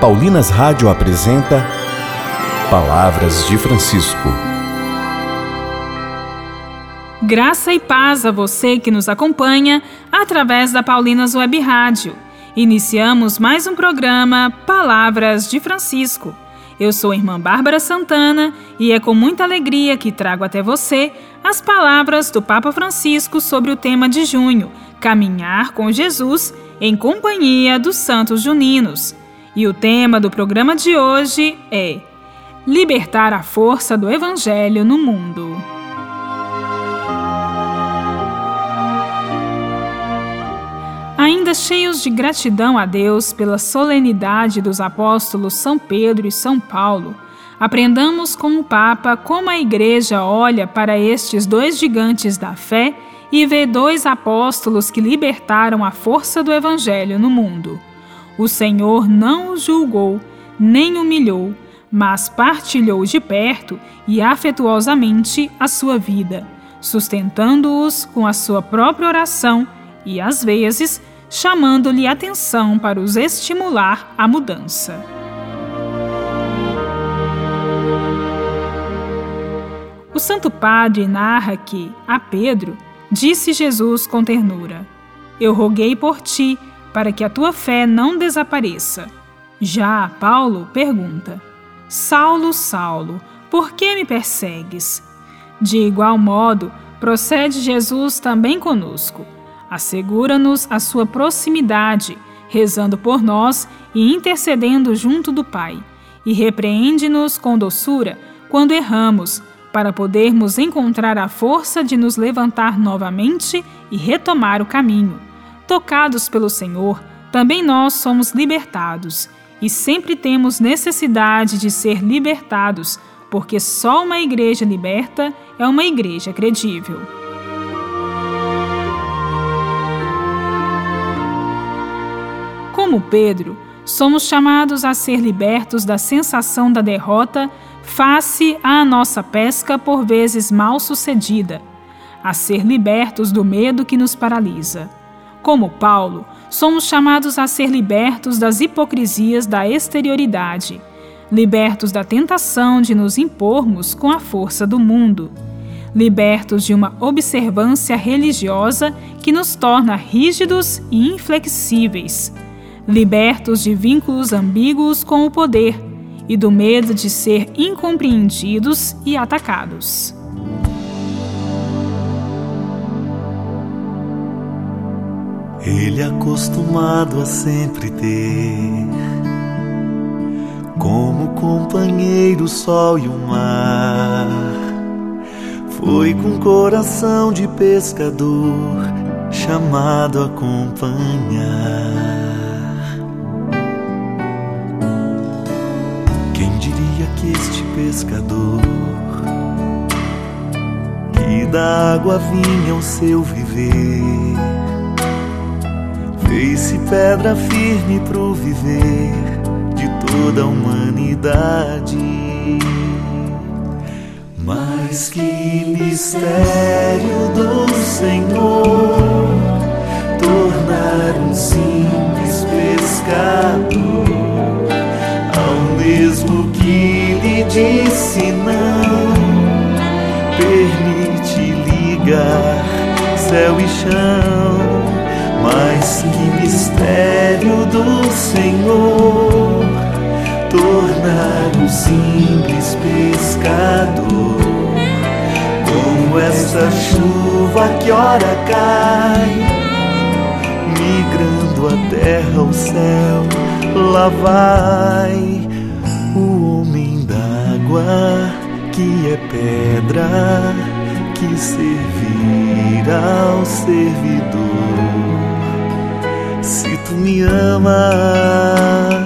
Paulinas Rádio apresenta Palavras de Francisco. Graça e paz a você que nos acompanha através da Paulinas Web Rádio. Iniciamos mais um programa Palavras de Francisco. Eu sou a irmã Bárbara Santana e é com muita alegria que trago até você as palavras do Papa Francisco sobre o tema de junho, Caminhar com Jesus em companhia dos Santos Juninos. E o tema do programa de hoje é Libertar a força do Evangelho no mundo. Ainda cheios de gratidão a Deus pela solenidade dos apóstolos São Pedro e São Paulo, aprendamos com o Papa como a Igreja olha para estes dois gigantes da fé e vê dois apóstolos que libertaram a força do Evangelho no mundo. O Senhor não os julgou, nem humilhou, mas partilhou de perto e afetuosamente a sua vida, sustentando-os com a sua própria oração e, às vezes, chamando-lhe atenção para os estimular à mudança. O Santo Padre narra que, a Pedro, disse Jesus com ternura: Eu roguei por ti para que a tua fé não desapareça. Já Paulo pergunta: Saulo, Saulo, por que me persegues? De igual modo, procede Jesus também conosco. Assegura-nos a sua proximidade, rezando por nós e intercedendo junto do Pai. E repreende-nos com doçura quando erramos, para podermos encontrar a força de nos levantar novamente e retomar o caminho tocados pelo Senhor, também nós somos libertados e sempre temos necessidade de ser libertados, porque só uma igreja liberta é uma igreja credível. Como Pedro, somos chamados a ser libertos da sensação da derrota face à nossa pesca por vezes mal sucedida, a ser libertos do medo que nos paralisa. Como Paulo, somos chamados a ser libertos das hipocrisias da exterioridade, libertos da tentação de nos impormos com a força do mundo, libertos de uma observância religiosa que nos torna rígidos e inflexíveis, libertos de vínculos ambíguos com o poder e do medo de ser incompreendidos e atacados. Ele acostumado a sempre ter como companheiro o sol e o mar. Foi com coração de pescador chamado a acompanhar. Quem diria que este pescador que da água vinha o seu viver Fez-se pedra firme pro viver de toda a humanidade. Mas que mistério do Senhor tornar um simples pescador ao mesmo que lhe disse não permite ligar céu e chão Senhor tornar um simples pescador. Como esta chuva que ora cai, migrando a terra ao céu, lá vai o homem d'água que é pedra que servirá ao servidor tu me amas,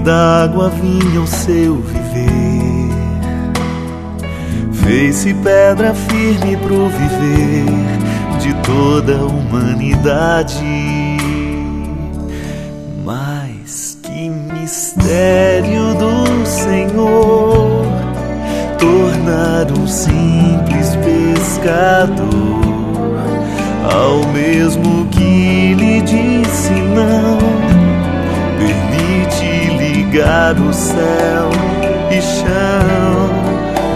da água vinha o seu viver, fez-se pedra firme pro viver de toda a humanidade. Mas que mistério do Senhor tornar um simples pescador ao mesmo que lhe disse não, o céu e chão.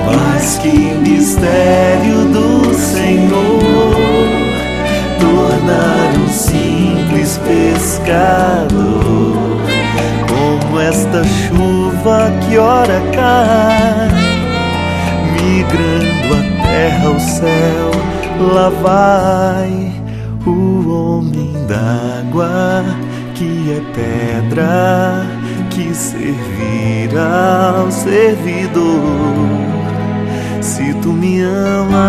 Mas que mistério do Senhor tornar um simples pescador como esta chuva que ora cai, migrando a terra ao céu lá vai o homem d'água que é pedra que servirá ao servidor. Se tu me amas,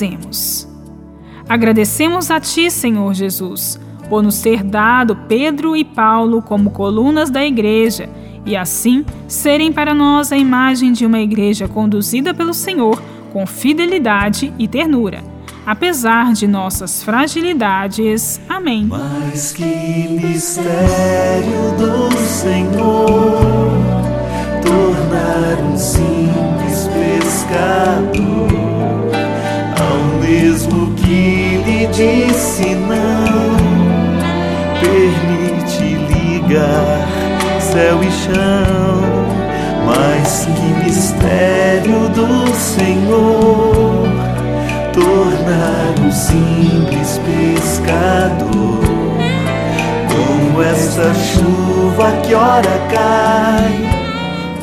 Rezemos. Agradecemos a Ti, Senhor Jesus, por nos ter dado Pedro e Paulo como colunas da Igreja e assim serem para nós a imagem de uma igreja conduzida pelo Senhor com fidelidade e ternura, apesar de nossas fragilidades. Amém. Mas que mistério do Senhor simples pescador como essa chuva que ora cai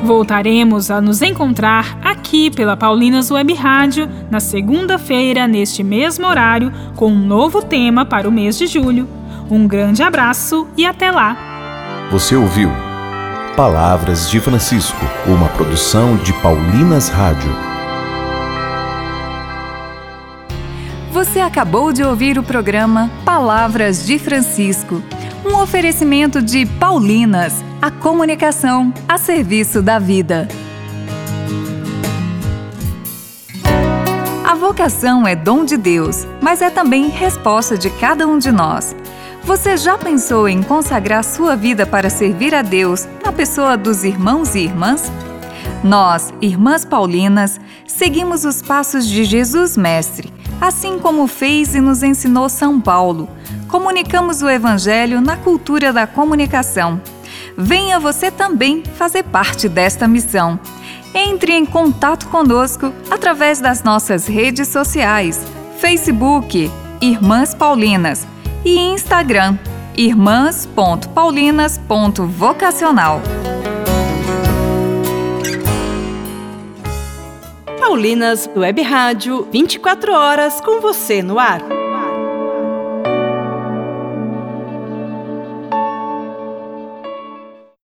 Voltaremos a nos encontrar aqui pela Paulinas Web Rádio na segunda-feira, neste mesmo horário, com um novo tema para o mês de julho. Um grande abraço e até lá! Você ouviu Palavras de Francisco, uma produção de Paulinas Rádio. Você acabou de ouvir o programa Palavras de Francisco, um oferecimento de Paulinas a comunicação a serviço da vida. A vocação é dom de Deus, mas é também resposta de cada um de nós. Você já pensou em consagrar sua vida para servir a Deus na pessoa dos irmãos e irmãs? Nós, irmãs Paulinas, seguimos os passos de Jesus Mestre, assim como fez e nos ensinou São Paulo. Comunicamos o Evangelho na cultura da comunicação venha você também fazer parte desta missão. Entre em contato conosco através das nossas redes sociais: Facebook Irmãs Paulinas e Instagram irmãs.paulinas.vocacional. Paulinas Web Rádio, 24 horas com você no ar.